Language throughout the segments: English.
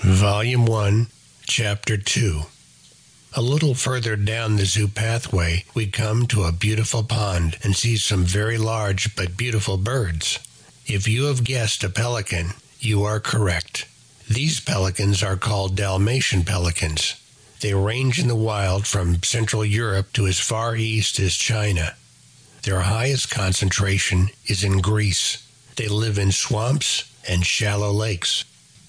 Volume 1, Chapter 2. A little further down the zoo pathway, we come to a beautiful pond and see some very large but beautiful birds. If you have guessed a pelican, you are correct. These pelicans are called Dalmatian pelicans. They range in the wild from Central Europe to as far east as China. Their highest concentration is in Greece. They live in swamps and shallow lakes.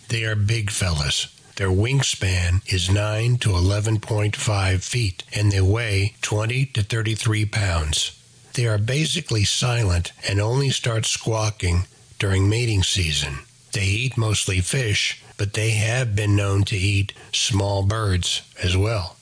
They are big fellas. Their wingspan is 9 to 11.5 feet and they weigh 20 to 33 pounds. They are basically silent and only start squawking during mating season. They eat mostly fish, but they have been known to eat small birds as well.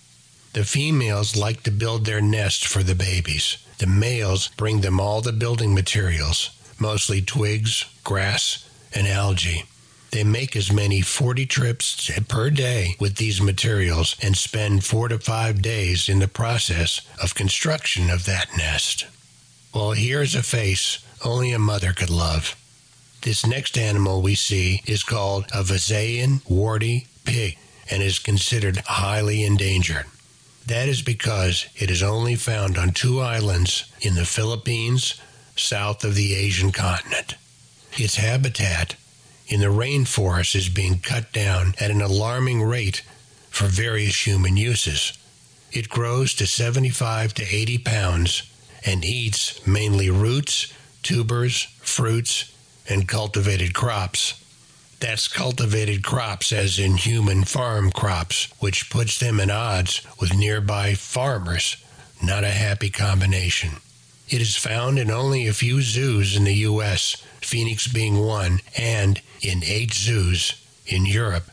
The females like to build their nest for the babies. The males bring them all the building materials, mostly twigs, grass, and algae. They make as many 40 trips per day with these materials and spend four to five days in the process of construction of that nest. Well, here's a face only a mother could love. This next animal we see is called a Visayan warty pig and is considered highly endangered. That is because it is only found on two islands in the Philippines, south of the Asian continent. Its habitat in the rainforest is being cut down at an alarming rate for various human uses. It grows to 75 to 80 pounds and eats mainly roots, tubers, fruits, and cultivated crops. That's cultivated crops, as in human farm crops, which puts them at odds with nearby farmers. Not a happy combination. It is found in only a few zoos in the U.S., Phoenix being one, and in eight zoos in Europe